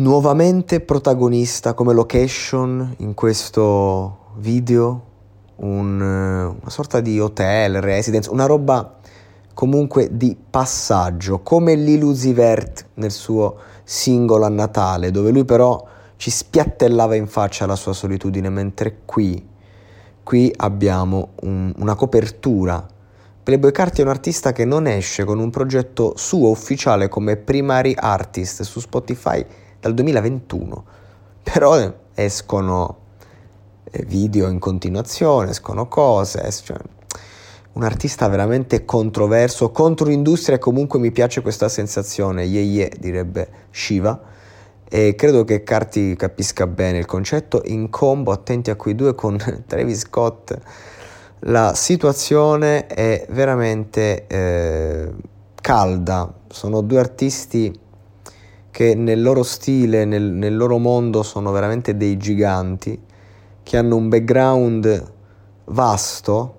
Nuovamente protagonista come location in questo video un, una sorta di hotel, residence, una roba comunque di passaggio, come l'Ilusivert nel suo singolo a Natale, dove lui però ci spiattellava in faccia la sua solitudine, mentre qui, qui abbiamo un, una copertura. Playboy Carti è un artista che non esce con un progetto suo ufficiale come primary artist su Spotify dal 2021, però escono eh, video in continuazione, escono cose, cioè, un artista veramente controverso, contro l'industria e comunque mi piace questa sensazione, ye ye direbbe Shiva. E credo che Carti capisca bene il concetto. In combo, attenti a quei due con Travis Scott, la situazione è veramente eh, calda, sono due artisti che nel loro stile, nel, nel loro mondo sono veramente dei giganti, che hanno un background vasto,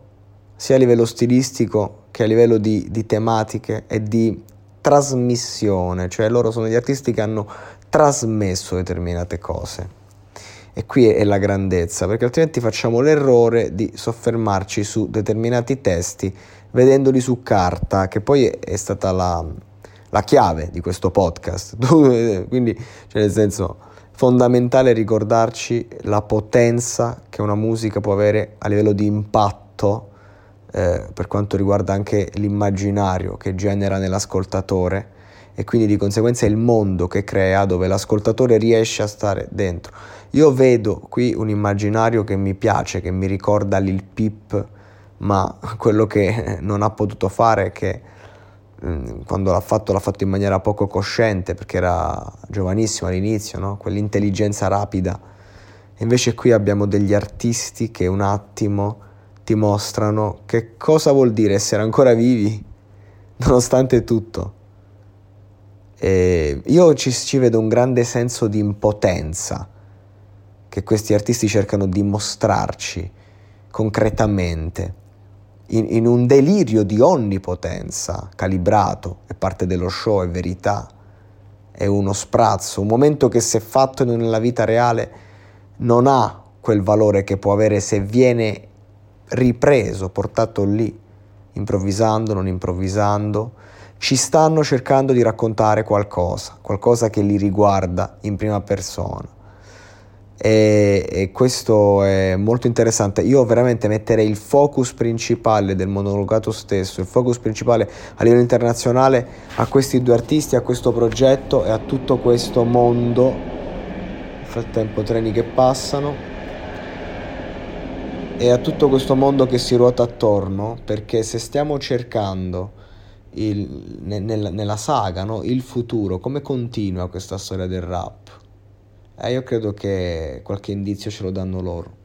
sia a livello stilistico che a livello di, di, tematiche e di trasmissione, cioè loro sono gli artisti che hanno trasmesso determinate cose. E qui è la grandezza, perché altrimenti facciamo l'errore di soffermarci su determinati testi vedendoli su carta, che poi è stata la, la chiave di questo podcast. Quindi, cioè nel senso, fondamentale ricordarci la potenza che una musica può avere a livello di impatto eh, per quanto riguarda anche l'immaginario che genera nell'ascoltatore e quindi di conseguenza il mondo che crea dove l'ascoltatore riesce a stare dentro. Io vedo qui un immaginario che mi piace, che mi ricorda Lil Pip, ma quello che non ha potuto fare è che quando l'ha fatto l'ha fatto in maniera poco cosciente perché era giovanissimo all'inizio, no? quell'intelligenza rapida. E invece qui abbiamo degli artisti che un attimo ti mostrano che cosa vuol dire essere ancora vivi nonostante tutto. E io ci, ci vedo un grande senso di impotenza che questi artisti cercano di mostrarci concretamente in, in un delirio di onnipotenza calibrato, è parte dello show, è verità, è uno sprazzo, un momento che se fatto nella vita reale non ha quel valore che può avere se viene ripreso, portato lì, improvvisando, non improvvisando, ci stanno cercando di raccontare qualcosa, qualcosa che li riguarda in prima persona e, e, questo è molto interessante. Io veramente metterei il focus principale del monologato stesso, il focus principale a livello internazionale a questi due artisti, a questo progetto e a tutto questo mondo. Nel frattempo treni che passano e a tutto questo mondo che si ruota attorno, perché se stiamo cercando il, nella, nella saga no, il futuro, come continua questa storia del rap? Eh, io credo che qualche indizio ce lo danno loro.